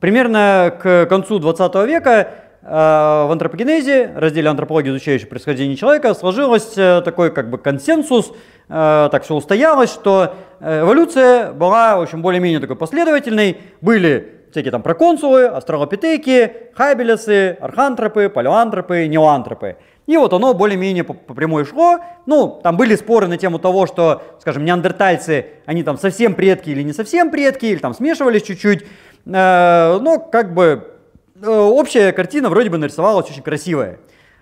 Примерно к концу 20 века э, в антропогенезе, разделе антропологии, изучающей происхождение человека, сложился такой как бы консенсус, так все устоялось, что эволюция была, в общем, более-менее такой последовательной. Были всякие там проконсулы, астралопитеки, хабелесы, архантропы, палеоантропы, неоантропы. И вот оно более-менее по, по прямой шло. Ну, там были споры на тему того, что, скажем, неандертальцы, они там совсем предки или не совсем предки, или там смешивались чуть-чуть. Э, но как бы э, общая картина вроде бы нарисовалась очень красивая.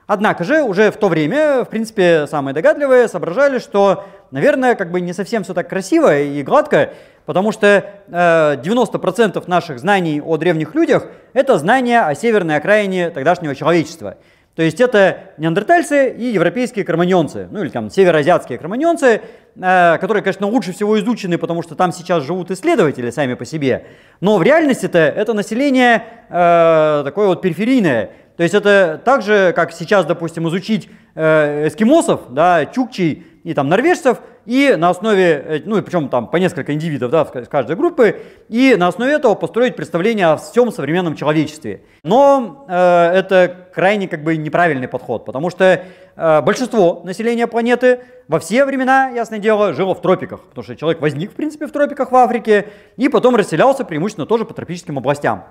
Однако же уже в то время, в принципе, самые догадливые соображали, что, наверное, как бы не совсем все так красиво и гладко, потому что э, 90% наших знаний о древних людях – это знания о северной окраине тогдашнего человечества – то есть это неандертальцы и европейские кроманьонцы, ну или там североазиатские кроманьонцы, э, которые, конечно, лучше всего изучены, потому что там сейчас живут исследователи сами по себе. Но в реальности-то это население э, такое вот периферийное. То есть это так же, как сейчас, допустим, изучить э, эскимосов, да, чукчей и там норвежцев – и на основе, э, ну и причем там по несколько индивидов да, в каждой группы, и на основе этого построить представление о всем современном человечестве. Но э, это крайне как бы неправильный подход, потому что э, большинство населения планеты во все времена, ясное дело, жило в тропиках, потому что человек возник в принципе в тропиках в Африке и потом расселялся преимущественно тоже по тропическим областям.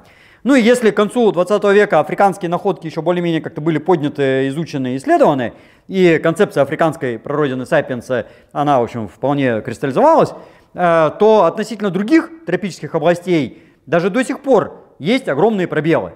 Ну и если к концу 20 века африканские находки еще более-менее как-то были подняты, изучены исследованы, и концепция африканской прародины сапиенса, она, в общем, вполне кристаллизовалась, э, то относительно других тропических областей даже до сих пор есть огромные пробелы.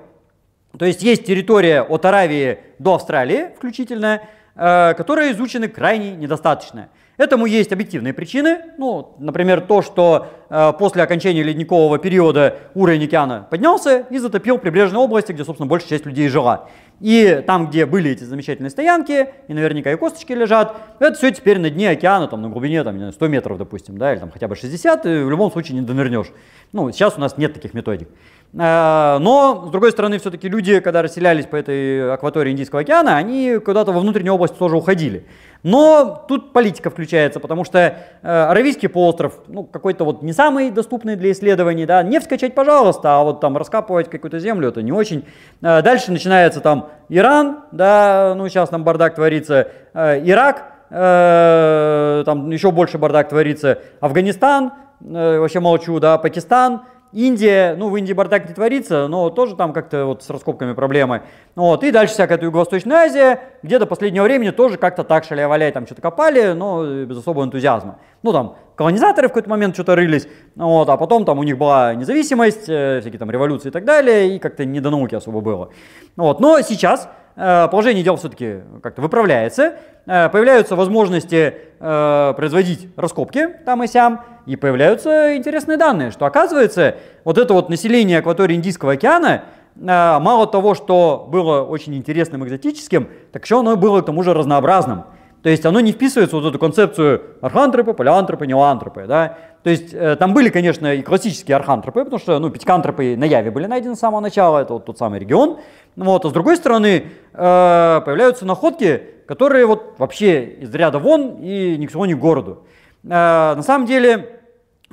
То есть есть территория от Аравии до Австралии включительно, э, которые изучены крайне недостаточно. Этому есть объективные причины. Ну, например, то, что э, после окончания ледникового периода уровень океана поднялся и затопил прибрежные области, где, собственно, большая часть людей жила. И там, где были эти замечательные стоянки, и наверняка и косточки лежат, это все теперь на дне океана, там, на глубине там, 100 метров, допустим, да, или там хотя бы 60, и в любом случае не донырнешь. Ну, сейчас у нас нет таких методик. Э, но, с другой стороны, все-таки люди, когда расселялись по этой акватории Индийского океана, они куда-то во внутреннюю область тоже уходили. Но тут политика включается, потому что э, Аравийский полуостров, ну, какой-то вот не самый доступный для исследований, да, нефть скачать, пожалуйста, а вот там раскапывать какую-то землю, это не очень. Э, дальше начинается там Иран, да, ну, сейчас там бардак творится, э, Ирак, э, там еще больше бардак творится, Афганистан, э, вообще молчу, да, Пакистан, Индия, ну в Индии бардак не творится, но тоже там как-то вот с раскопками проблемы. Вот, и дальше всякая Юго-Восточная Азия, где до последнего времени тоже как-то так шаля-валяй там что-то копали, но без особого энтузиазма. Ну там колонизаторы в какой-то момент что-то рылись, вот, а потом там у них была независимость, э, всякие там революции и так далее, и как-то не до науки особо было. Вот, но сейчас э, положение дел все-таки как-то выправляется, э, появляются возможности э, производить раскопки там и сям, и появляются интересные данные, что оказывается, вот это вот население акватории Индийского океана, э, мало того, что было очень интересным, экзотическим, так еще оно было к тому же разнообразным. То есть оно не вписывается в вот эту концепцию архантропы, палеантропы, неоантропы. Да? То есть э, там были, конечно, и классические архантропы, потому что ну, пятикантропы на Яве были найдены с самого начала, это вот тот самый регион. Вот. А с другой стороны, э, появляются находки, которые вот вообще из ряда вон и ни к чему, ни к городу. Э, на самом деле,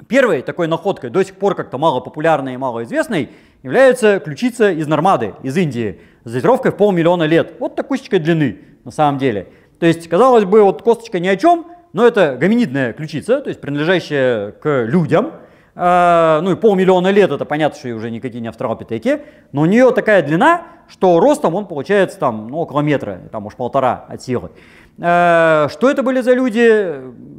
Первой такой находкой, до сих пор как-то мало популярной и мало известной, является ключица из Нормады, из Индии, с датировкой в полмиллиона лет. Вот такой длины на самом деле. То есть, казалось бы, вот косточка ни о чем, но это гоминидная ключица, то есть принадлежащая к людям. А, ну и полмиллиона лет, это понятно, что уже никакие не австралопитеки, но у нее такая длина, что ростом он получается там ну, около метра, там уж полтора от силы. А, что это были за люди,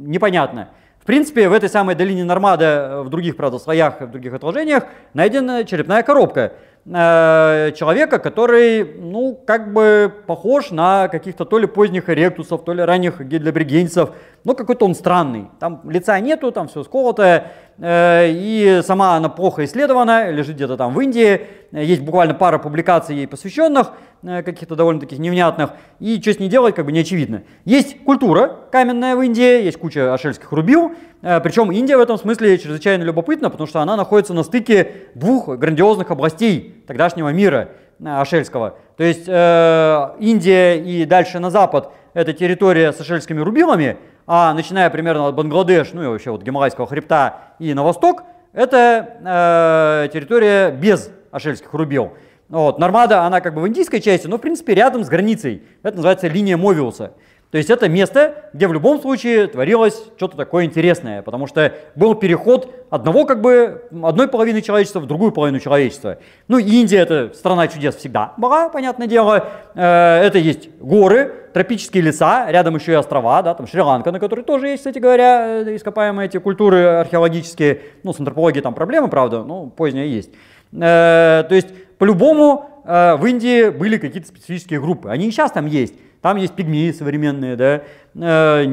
непонятно. В принципе, в этой самой долине Нормада, э, в других, правда, слоях, в других отложениях, найдена черепная коробка э, человека, который, ну, как бы похож на каких-то то ли поздних эректусов, то ли ранних гидлебригенцев, но какой-то он странный. Там лица нету, там все сколотое, э, и сама она плохо исследована, лежит где-то там в Индии, есть буквально пара публикаций ей посвященных, Э, каких-то довольно таких невнятных, и что с ней делать, как бы не очевидно. Есть культура каменная в Индии, есть куча ашельских рубил, э, причем Индия в этом смысле чрезвычайно любопытна, потому что она находится на стыке двух грандиозных областей тогдашнего мира э, ашельского. То есть э, Индия и дальше на запад это территория с ашельскими рубилами, а начиная примерно от Бангладеш, ну и вообще вот Гималайского хребта и на восток, это э, территория без ашельских рубил. Вот. Нормада, она как бы в индийской части, но в принципе рядом с границей. Это называется линия Мовиуса. То есть это место, где в любом случае творилось что-то такое интересное, потому что был переход одного как бы, одной половины человечества в другую половину человечества. Ну, Индия это страна чудес всегда была, понятное дело. Э, это есть горы, тропические леса, рядом еще и острова, да, там Шри-Ланка, на которой тоже есть, кстати говоря, э, ископаемые эти культуры археологические. Ну, с антропологией там проблемы, правда, но позднее есть. Э, то есть, по-любому, в Индии были какие-то специфические группы. Они и сейчас там есть. Там есть пигмеи современные, да, э,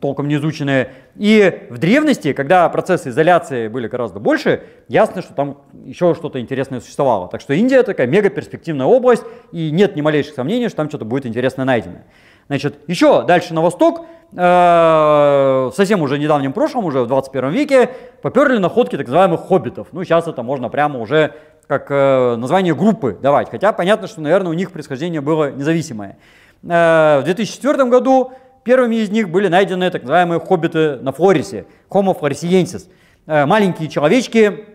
толком не изученные. И в древности, когда процессы изоляции были гораздо больше, ясно, что там еще что-то интересное существовало. Так что Индия такая мега перспективная область, и нет ни малейших сомнений, что там что-то будет интересное найдено. Значит, еще дальше на восток, э, в совсем уже недавнем прошлом, уже в 21 веке, поперли находки так называемых хоббитов. Ну, сейчас это можно прямо уже как э, название группы давать. Хотя понятно, что, наверное, у них происхождение было независимое. Э, в 2004 году первыми из них были найдены так называемые хоббиты на Флорисе, Homo floresiensis. Э, маленькие человечки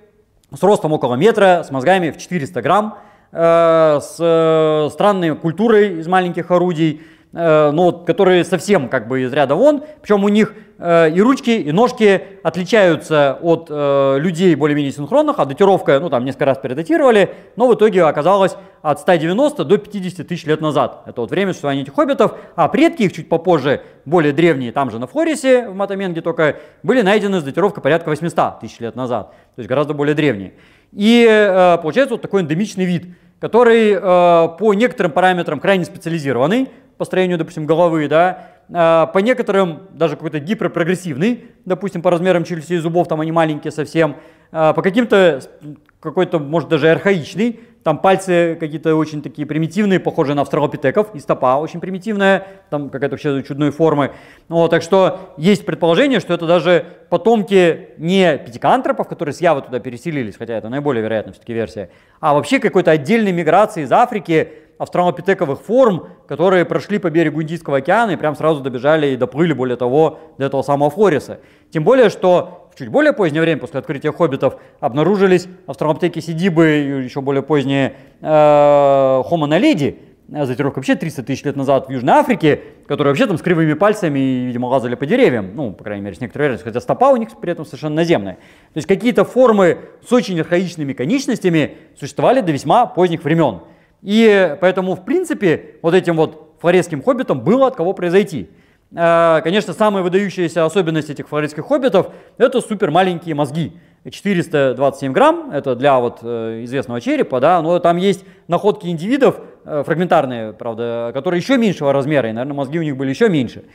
с ростом около метра, с мозгами в 400 грамм, э, с странной культурой из маленьких орудий, Э, ну, которые совсем как бы из ряда вон, причем у них э, и ручки, и ножки отличаются от э, людей более-менее синхронных, а датировка, ну там несколько раз передатировали, но в итоге оказалось от 190 до 50 тысяч лет назад. Это вот время существования этих хоббитов, а предки их чуть попозже, более древние, там же на Флорисе, в Матаменге только, были найдены с датировкой порядка 800 тысяч лет назад, то есть гораздо более древние. И э, получается вот такой эндемичный вид, который э, по некоторым параметрам крайне специализированный, по строению, допустим, головы, да, а, по некоторым даже какой-то гиперпрогрессивный, допустим, по размерам челюсти и зубов, там они маленькие совсем, а, по каким-то какой-то, может, даже архаичный, там пальцы какие-то очень такие примитивные, похожие на австралопитеков, и стопа очень примитивная, там какая-то вообще чудной формы. Вот, так что есть предположение, что это даже потомки не пятикантропов, которые с Явы туда переселились, хотя это наиболее вероятная все-таки версия, а вообще какой-то отдельной миграции из Африки, австралопитековых форм, которые прошли по берегу Индийского океана и прям сразу добежали и доплыли, более того, до этого самого Флориса. Тем более, что в чуть более позднее время, после открытия хоббитов, обнаружились австралопитеки Сидибы и еще более поздние э, Homo naledi, затировка вообще 300 тысяч лет назад в Южной Африке, которые вообще там с кривыми пальцами видимо, лазали по деревьям, ну, по крайней мере, с некоторой вероятностью, хотя стопа у них при этом совершенно наземная. То есть какие-то формы с очень архаичными конечностями существовали до весьма поздних времен. И поэтому, в принципе, вот этим вот флоресским хоббитам было от кого произойти. Э, конечно, самая выдающаяся особенность этих флоресских хоббитов – это супер маленькие мозги. 427 грамм, это для вот э, известного черепа, да, но там есть находки индивидов, э, фрагментарные, правда, которые еще меньшего размера, и, наверное, мозги у них были еще меньше.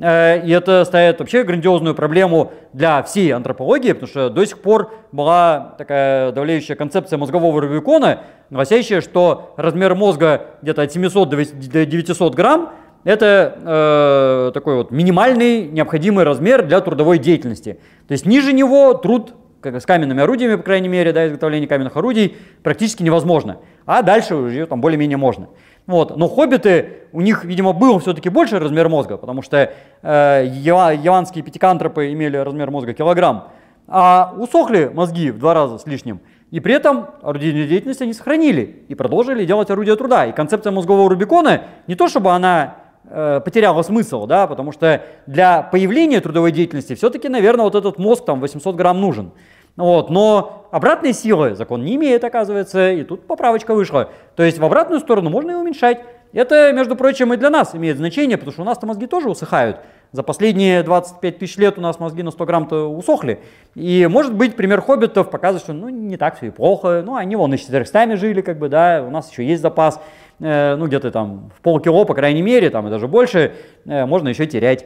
Э, и это ставит вообще грандиозную проблему для всей антропологии, потому что до сих пор была такая давляющая концепция мозгового Рубикона, гласящая, что размер мозга где-то от 700 до 900 грамм это э, такой вот минимальный необходимый размер для трудовой деятельности. То есть ниже него труд с каменными орудиями, по крайней мере, да, изготовление каменных орудий практически невозможно. А дальше уже там более-менее можно. Вот. Но хоббиты, у них, видимо, был все-таки больше размер мозга, потому что э, яванские пятикантропы имели размер мозга килограмм, а усохли мозги в два раза с лишним. И при этом орудийную деятельность они сохранили и продолжили делать орудия труда. И концепция мозгового Рубикона не то, чтобы она э, потеряла смысл, да, потому что для появления трудовой деятельности все-таки, наверное, вот этот мозг там 800 грамм нужен. Вот, но обратной силы закон не имеет, оказывается, и тут поправочка вышла. То есть в обратную сторону можно и уменьшать. Это, между прочим, и для нас имеет значение, потому что у нас-то мозги тоже усыхают. За последние 25 тысяч лет у нас мозги на 100 грамм-то усохли. И может быть пример хоббитов показывает, что ну, не так все и плохо. Ну, они вон и с 400 жили, как бы, да, у нас еще есть запас. Э, ну, где-то там в полкило, по крайней мере, там и даже больше, э, можно еще терять.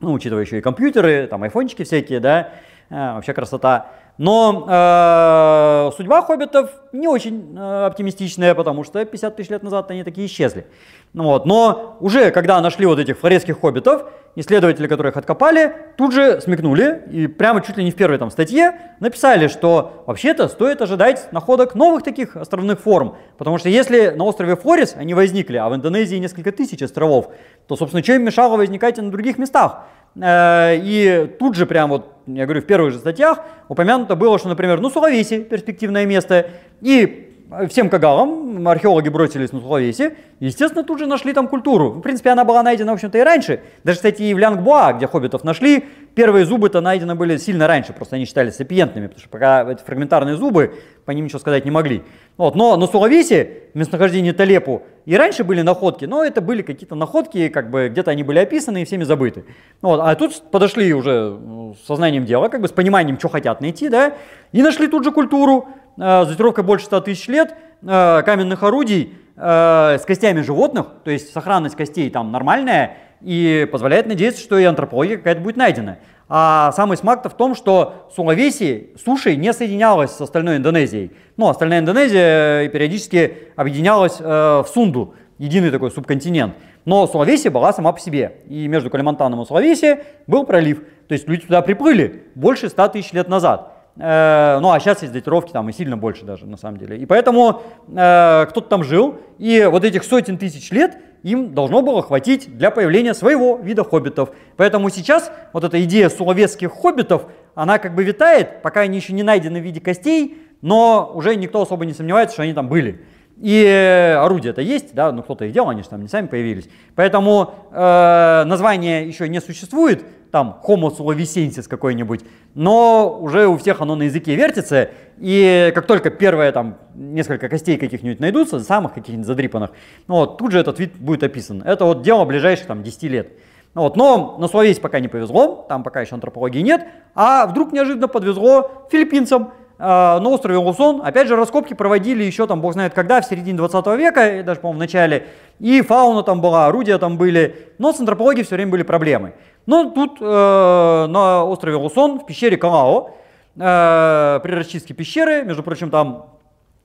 Ну, учитывая еще и компьютеры, там айфончики всякие, да, э, вообще красота. Но э, судьба хоббитов не очень э, оптимистичная, потому что 50 тысяч лет назад они такие исчезли. Ну, вот. Но уже когда нашли вот этих флоресских хоббитов, исследователи, которые их откопали, тут же смекнули и прямо чуть ли не в первой там статье написали, что вообще-то стоит ожидать находок новых таких островных форм. Потому что если на острове Флорис они возникли, а в Индонезии несколько тысяч островов, то, собственно, что им мешало возникать и на других местах? Э, и тут же прям вот, я говорю, в первых же статьях упомянуто было, что, например, ну, Сулавеси – перспективное место, и всем кагалам археологи бросились на Сулавеси, естественно, тут же нашли там культуру. В принципе, она была найдена, в общем-то, и раньше. Даже, кстати, и в Лянгбуа, где хоббитов нашли, первые зубы-то найдены были сильно раньше, просто они считались сапиентными, потому что пока эти фрагментарные зубы, по ним ничего сказать не могли. Вот, но на Сулавесе, в местонахождении Талепу, и раньше были находки, но это были какие-то находки, как бы где-то они были описаны и всеми забыты. Вот, а тут подошли уже ну, с сознанием дела, как бы с пониманием, что хотят найти, да, и нашли тут же культуру, э, с датировкой больше 100 тысяч лет, э, каменных орудий э, с костями животных, то есть сохранность костей там нормальная, и позволяет надеяться, что и антропология какая-то будет найдена. А самый смак-то в том, что Сулавеси сушей не соединялась с остальной Индонезией. Ну, остальная Индонезия э, периодически объединялась э, в Сунду, единый такой субконтинент. Но Сулавеси была сама по себе. И между Калимантаном и Сулавеси был пролив. То есть люди туда приплыли больше 100 тысяч лет назад. Э, ну а сейчас есть датировки там и сильно больше даже на самом деле. И поэтому э, кто-то там жил, и вот этих сотен тысяч лет им должно было хватить для появления своего вида хоббитов. Поэтому сейчас вот эта идея суловецких хоббитов, она как бы витает, пока они еще не найдены в виде костей, но уже никто особо не сомневается, что они там были. И орудия-то есть, да, ну кто-то их делал, они же там не сами появились. Поэтому э, название еще не существует, там Homo sulovicensis какой-нибудь, но уже у всех оно на языке вертится, и как только первые там несколько костей каких-нибудь найдутся, самых каких-нибудь задрипанных, ну вот, тут же этот вид будет описан. Это вот дело ближайших там 10 лет. Ну вот, но на Словесии пока не повезло, там пока еще антропологии нет, а вдруг неожиданно подвезло филиппинцам, на острове Лусон, опять же, раскопки проводили еще там, бог знает когда, в середине 20 века, даже, по-моему, в начале, и фауна там была, орудия там были, но с антропологией все время были проблемы. Но тут э, на острове Лусон, в пещере Калао, э, при расчистке пещеры, между прочим, там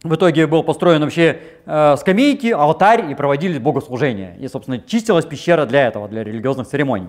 в итоге был построен вообще э, скамейки, алтарь и проводились богослужения. И, собственно, чистилась пещера для этого, для религиозных церемоний.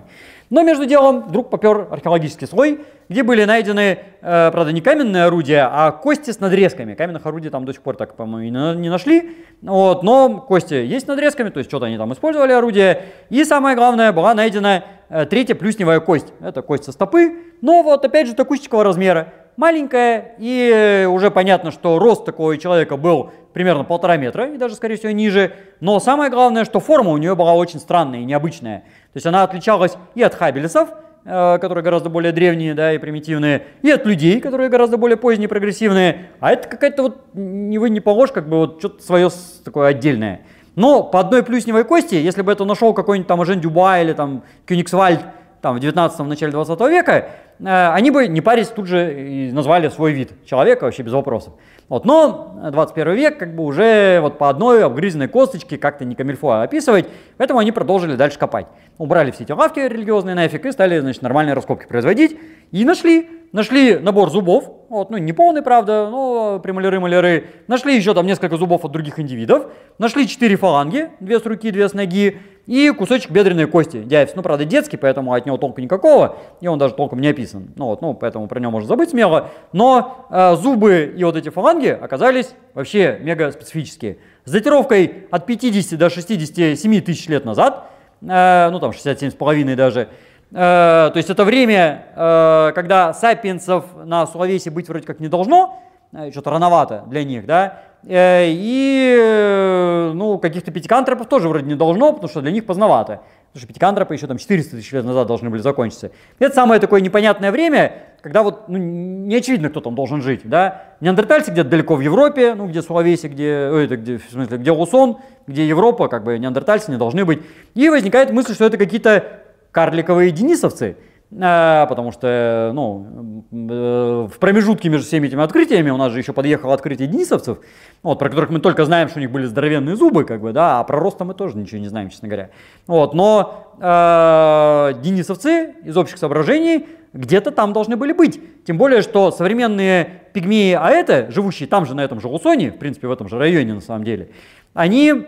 Но между делом вдруг попер археологический слой, где были найдены, э, правда, не каменные орудия, а кости с надрезками. Каменных орудий там до сих пор так, по-моему, не нашли. Вот, но кости есть с надрезками, то есть что-то они там использовали орудие. И самое главное, была найдена э, третья плюсневая кость. Это кость со стопы, но вот опять же такущего размера маленькая, и уже понятно, что рост такого человека был примерно полтора метра, и даже, скорее всего, ниже. Но самое главное, что форма у нее была очень странная и необычная. То есть она отличалась и от хабелесов, э, которые гораздо более древние да, и примитивные, и от людей, которые гораздо более поздние прогрессивные. А это какая-то вот, не вы не похож, как бы вот что-то свое такое отдельное. Но по одной плюсневой кости, если бы это нашел какой-нибудь там Ажен Дюба или там Кёнигсвальд, там, в 19 начале 20 века, э, они бы не парились тут же и назвали свой вид человека вообще без вопросов. Вот, но 21 век как бы уже вот по одной обгрызенной косточке как-то не камильфо описывать, поэтому они продолжили дальше копать. Убрали все эти лавки религиозные нафиг и стали значит, нормальные раскопки производить. И нашли, нашли набор зубов, вот, ну не полный, правда, но премоляры-маляры. Нашли еще там несколько зубов от других индивидов. Нашли четыре фаланги, две с руки, две с ноги и кусочек бедренной кости Дяевс. Ну, правда, детский, поэтому от него толку никакого, и он даже толком не описан. Ну, вот, ну, поэтому про него можно забыть смело. Но э, зубы и вот эти фаланги оказались вообще мега специфические. С датировкой от 50 до 67 тысяч лет назад, э, ну, там 67 с половиной даже, то есть это время, э, когда сапиенсов на Сулавесе быть вроде как не должно, э, что-то рановато для них, да, Э, и э, ну, каких-то пятикантропов тоже вроде не должно, потому что для них поздновато. Потому что пятикантропы еще там 400 тысяч лет назад должны были закончиться. Это самое такое непонятное время, когда вот ну, не очевидно, кто там должен жить. Да? Неандертальцы где-то далеко в Европе, ну где Сулавеси, где, ой, это где, в смысле, где Лусон, где Европа, как бы неандертальцы не должны быть. И возникает мысль, что это какие-то карликовые денисовцы. А, потому что ну, э, в промежутке между всеми этими открытиями у нас же еще подъехало открытие денисовцев, вот, про которых мы только знаем, что у них были здоровенные зубы, как бы, да, а про роста мы тоже ничего не знаем, честно говоря. Вот, но э, денисовцы из общих соображений где-то там должны были быть. Тем более, что современные пигмеи Аэта, живущие там же, на этом же Лусоне, в принципе, в этом же районе на самом деле, они, э,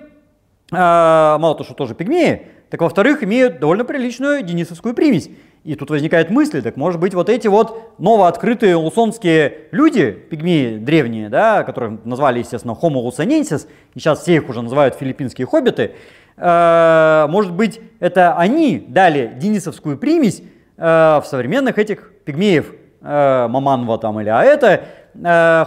мало того, что тоже пигмеи, так во-вторых, имеют довольно приличную денисовскую примесь. И тут возникает мысль, так может быть вот эти вот новооткрытые лусонские люди, пигмеи древние, да, которых назвали, естественно, Homo lusonensis, и сейчас все их уже называют филиппинские хоббиты, э, может быть это они дали денисовскую примесь э, в современных этих пигмеев э, Маманва там или а это,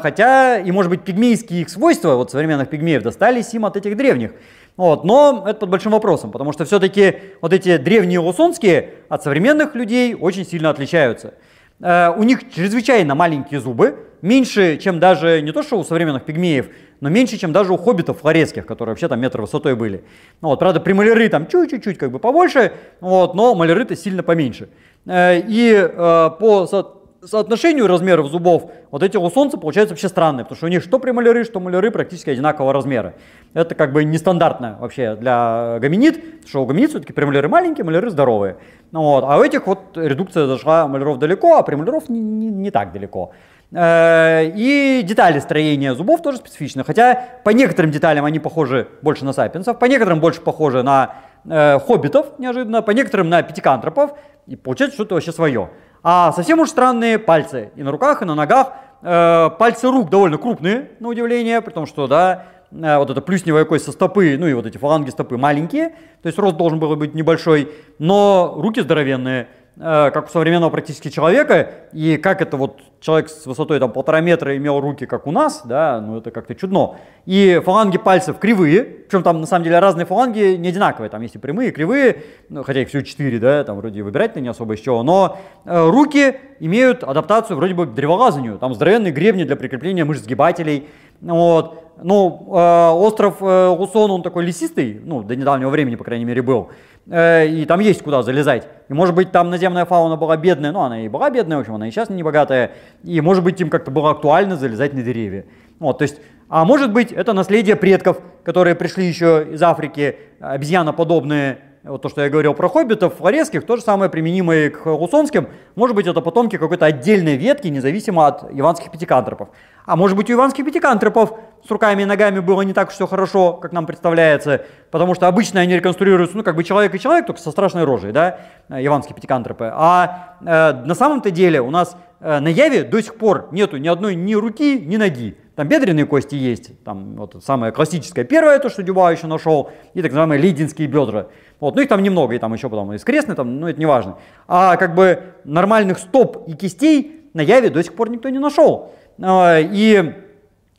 хотя и может быть пигмейские их свойства, вот современных пигмеев, достались им от этих древних. Вот, но это под большим вопросом, потому что все-таки вот эти древние лусонские от современных людей очень сильно отличаются. Э, у них чрезвычайно маленькие зубы, меньше, чем даже не то, что у современных пигмеев, но меньше, чем даже у хоббитов флорецких, которые вообще там метр высотой были. Ну, вот, правда, при маляры там чуть-чуть как бы побольше, вот, но маляры-то сильно поменьше. Э, и э, по соотношению размеров зубов вот эти у солнца получаются вообще странные, потому что у них что премоляры, что маляры практически одинакового размера. Это как бы нестандартно вообще для гоминид, что у гоминид все-таки премоляры маленькие, маляры здоровые. Ну, вот. А у этих вот редукция зашла маляров далеко, а премоляров не, не, не так далеко. Э, и детали строения зубов тоже специфичны, хотя по некоторым деталям они похожи больше на сапиенсов, по некоторым больше похожи на э, хоббитов неожиданно, по некоторым на пятикантропов, и получается что-то вообще свое. А совсем уж странные пальцы и на руках, и на ногах. Э, пальцы рук довольно крупные, на удивление, при том, что, да, э, вот эта плюсневая кость со стопы, ну и вот эти фаланги стопы маленькие, то есть рост должен был быть небольшой, но руки здоровенные. Э, как у современного практически человека, и как это вот человек с высотой там полтора метра имел руки, как у нас, да, ну это как-то чудно. И фаланги пальцев кривые, причем там на самом деле разные фаланги не одинаковые, там есть и прямые, и кривые, ну, хотя их всего четыре, да, там вроде выбирать-то не особо из чего, но э, руки имеют адаптацию вроде бы к древолазанию, там здоровенные гребни для прикрепления мышц сгибателей, вот, ну, э, остров э, Лусон, он такой лесистый, ну, до недавнего времени, по крайней мере, был. Э, и там есть куда залезать. И может быть там наземная фауна была бедная, ну она и была бедная, в общем, она и сейчас не богатая. И может быть им как-то было актуально залезать на деревья. Вот, то есть, а может быть это наследие предков, которые пришли еще из Африки, обезьяноподобные вот то, что я говорил про хоббитов, флорецких, то же самое применимое и к лусонским. Может быть, это потомки какой-то отдельной ветки, независимо от иванских пятикантропов. А может быть, у иванских пятикантропов с руками и ногами было не так все хорошо, как нам представляется, потому что обычно они реконструируются, ну, как бы человек и человек, только со страшной рожей, да, иванские пятикантропы. А э, на самом-то деле у нас э, на Яве до сих пор нету ни одной ни руки, ни ноги. Там бедренные кости есть, там вот самое классическое первое, то, что Дюба еще нашел, и так называемые лидинские бедра. Вот, ну их там немного, и там еще потом и скрестные, там, ну это не важно. А как бы нормальных стоп и кистей на Яве до сих пор никто не нашел. А, и э,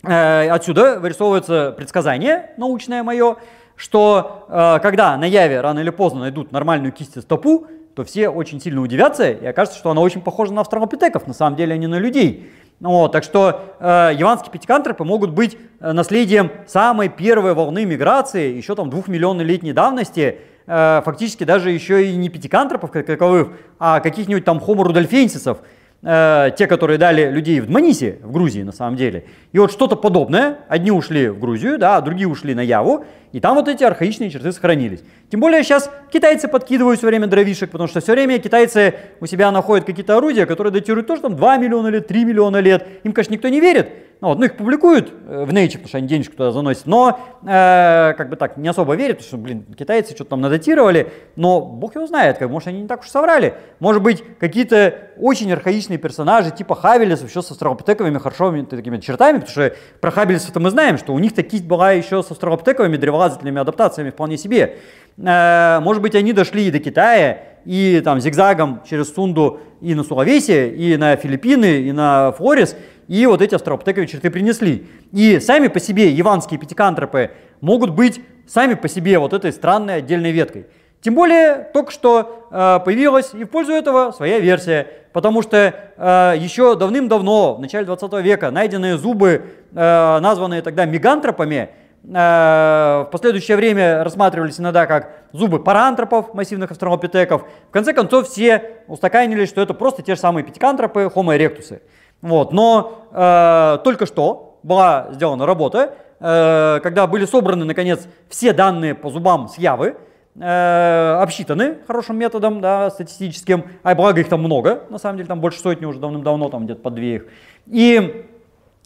отсюда вырисовывается предсказание научное мое, что э, когда на Яве рано или поздно найдут нормальную кисть стопу, то все очень сильно удивятся, и окажется, что она очень похожа на австралопитеков, на самом деле, а не на людей. Вот, так что э, яванские пятикантропы могут быть э, наследием самой первой волны миграции, еще там двухмиллионной летней давности, э, фактически даже еще и не пятикантропов как таковых, а каких-нибудь там хомо рудольфенсисов, э, те, которые дали людей в Дманисе, в Грузии на самом деле. И вот что-то подобное, одни ушли в Грузию, да, а другие ушли на Яву, и там вот эти архаичные черты сохранились. Тем более сейчас китайцы подкидывают все время дровишек, потому что все время китайцы у себя находят какие-то орудия, которые датируют тоже там 2 миллиона лет, 3 миллиона лет. Им, конечно, никто не верит, ну, вот, ну, их публикуют э, в Nature, потому что они денежку туда заносят, но э, как бы так не особо верят, потому что, блин, китайцы что-то там надатировали, но бог его знает, как, может, они не так уж соврали. Может быть, какие-то очень архаичные персонажи, типа Хавелес, еще со австралопитековыми хорошими такими чертами, потому что про Хавелеса-то мы знаем, что у них такие была еще со австралопитековыми древолазательными адаптациями вполне себе. Э, может быть, они дошли и до Китая, и там зигзагом через Сунду и на Сулавеси, и на Филиппины, и на Флорис, и вот эти австралопитековые черты принесли. И сами по себе яванские пятикантропы могут быть сами по себе вот этой странной отдельной веткой. Тем более, только что э, появилась и в пользу этого своя версия, потому что э, еще давным-давно, в начале 20 века, найденные зубы, э, названные тогда мегантропами, э, в последующее время рассматривались иногда как зубы парантропов, массивных австралопитеков. В конце концов, все устаканились, что это просто те же самые пятикантропы, homo erectus. Вот. Но э, только что была сделана работа, э, когда были собраны, наконец, все данные по зубам с Явы, э, обсчитаны хорошим методом, да, статистическим, а благо их там много, на самом деле там больше сотни уже давным-давно, там где-то по две их. И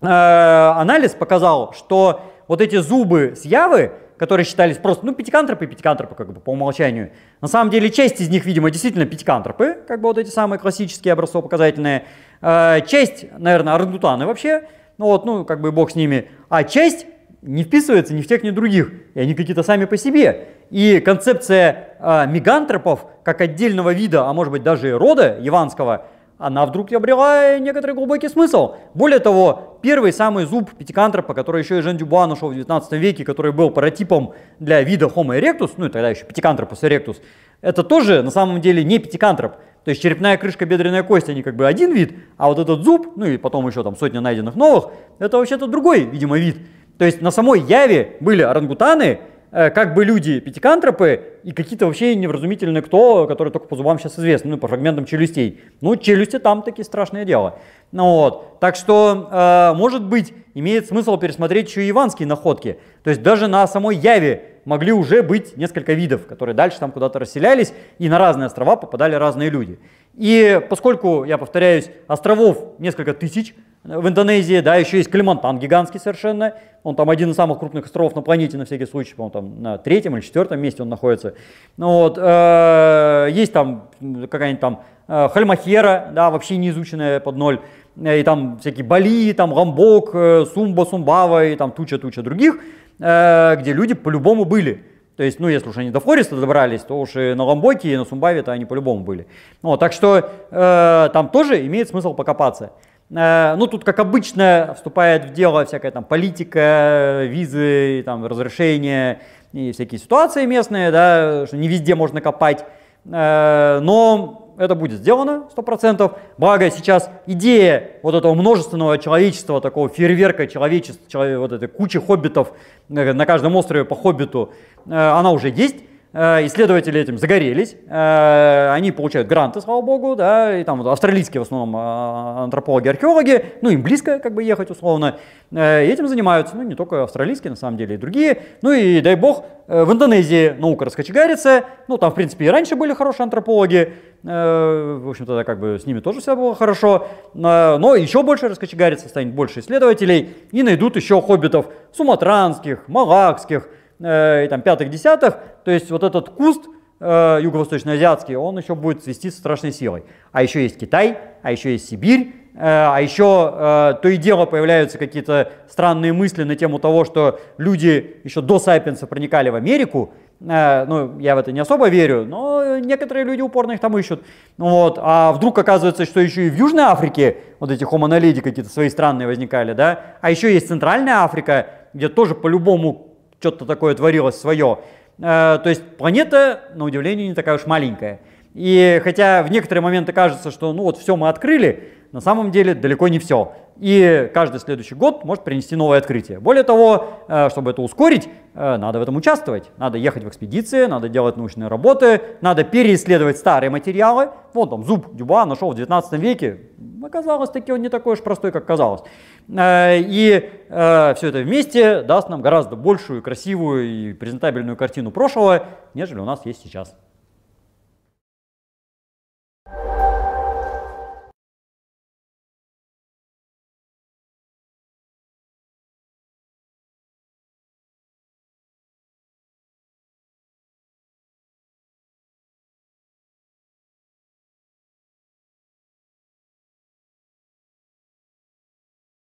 э, анализ показал, что вот эти зубы с Явы, которые считались просто, ну, пятикантропы и пятикантропы, как бы, по умолчанию. На самом деле, часть из них, видимо, действительно пятикантропы, как бы вот эти самые классические образцово-показательные. Э, часть, наверное, орангутаны вообще, ну вот, ну, как бы бог с ними. А часть не вписывается ни в тех, ни в других, и они какие-то сами по себе. И концепция э, мегантропов, как отдельного вида, а может быть даже рода яванского, она вдруг обрела некоторый глубокий смысл. Более того, первый самый зуб пятикантропа, который еще и Жан Дюбуа нашел в 19 веке, который был прототипом для вида Homo erectus, ну и тогда еще пятикантропус erectus, это тоже на самом деле не пятикантроп. То есть черепная крышка, бедренная кость, они как бы один вид, а вот этот зуб, ну и потом еще там сотня найденных новых, это вообще-то другой, видимо, вид. То есть на самой Яве были орангутаны, Э, как бы люди пятикантропы и какие-то вообще невразумительные кто, которые только по зубам сейчас известны, ну, по фрагментам челюстей. Ну, челюсти там такие страшное дело. Ну, вот. Так что, э, может быть, имеет смысл пересмотреть еще и иванские находки. То есть даже на самой Яве могли уже быть несколько видов, которые дальше там куда-то расселялись, и на разные острова попадали разные люди. И поскольку, я повторяюсь, островов несколько тысяч, в Индонезии, да, еще есть Калимантан гигантский совершенно, он там один из самых крупных островов на планете на всякий случай, по-моему, там на третьем или четвертом месте он находится. Ну, вот, э, есть там какая-нибудь там э, Хальмахера, да, вообще не изученная под ноль, и там всякие Бали, там Ламбок, э, Сумба, Сумбава и там туча-туча других, э, где люди по-любому были. То есть, ну, если уж они до Фореста добрались, то уж и на Ламбоке, и на Сумбаве-то они по-любому были. Ну, так что э, там тоже имеет смысл покопаться. Э, ну, тут, как обычно, вступает в дело всякая там политика, визы, там, разрешения и всякие ситуации местные, да, что не везде можно копать. Э, но это будет сделано 100%. Благо сейчас идея вот этого множественного человечества, такого фейерверка человечества, вот этой кучи хоббитов э, на каждом острове по хоббиту, она уже есть. Э, исследователи этим загорелись, э, они получают гранты, слава богу, да, и там австралийские в основном э, антропологи, археологи, ну им близко как бы ехать условно, и этим занимаются, ну не только австралийские на самом деле, и другие, ну и дай бог, в Индонезии наука раскочегарится, ну там в принципе и раньше были хорошие антропологи, в общем-то как бы с ними тоже все было хорошо, но еще больше раскочегарится, станет больше исследователей и найдут еще хоббитов. Суматранских, малакских, э, там пятых-десятых, то есть вот этот куст э, юго-восточноазиатский, он еще будет свести с страшной силой. А еще есть Китай, а еще есть Сибирь, э, а еще э, то и дело появляются какие-то странные мысли на тему того, что люди еще до Сапиенса проникали в Америку, э, ну, я в это не особо верю, но некоторые люди упорно их там ищут. Вот. А вдруг оказывается, что еще и в Южной Африке вот эти хомоноледи какие-то свои странные возникали, да? А еще есть Центральная Африка, где тоже по-любому что-то такое творилось свое. Э, то есть планета, на удивление, не такая уж маленькая. И хотя в некоторые моменты кажется, что ну вот все мы открыли, на самом деле далеко не все. И каждый следующий год может принести новое открытие. Более того, э, чтобы это ускорить, э, надо в этом участвовать. Надо ехать в экспедиции, надо делать научные работы, надо переисследовать старые материалы. Вон там зуб Дюба нашел в 19 веке. Оказалось, таки он не такой уж простой, как казалось. Э, и все это вместе даст нам гораздо большую, красивую и презентабельную картину прошлого, нежели у нас есть сейчас.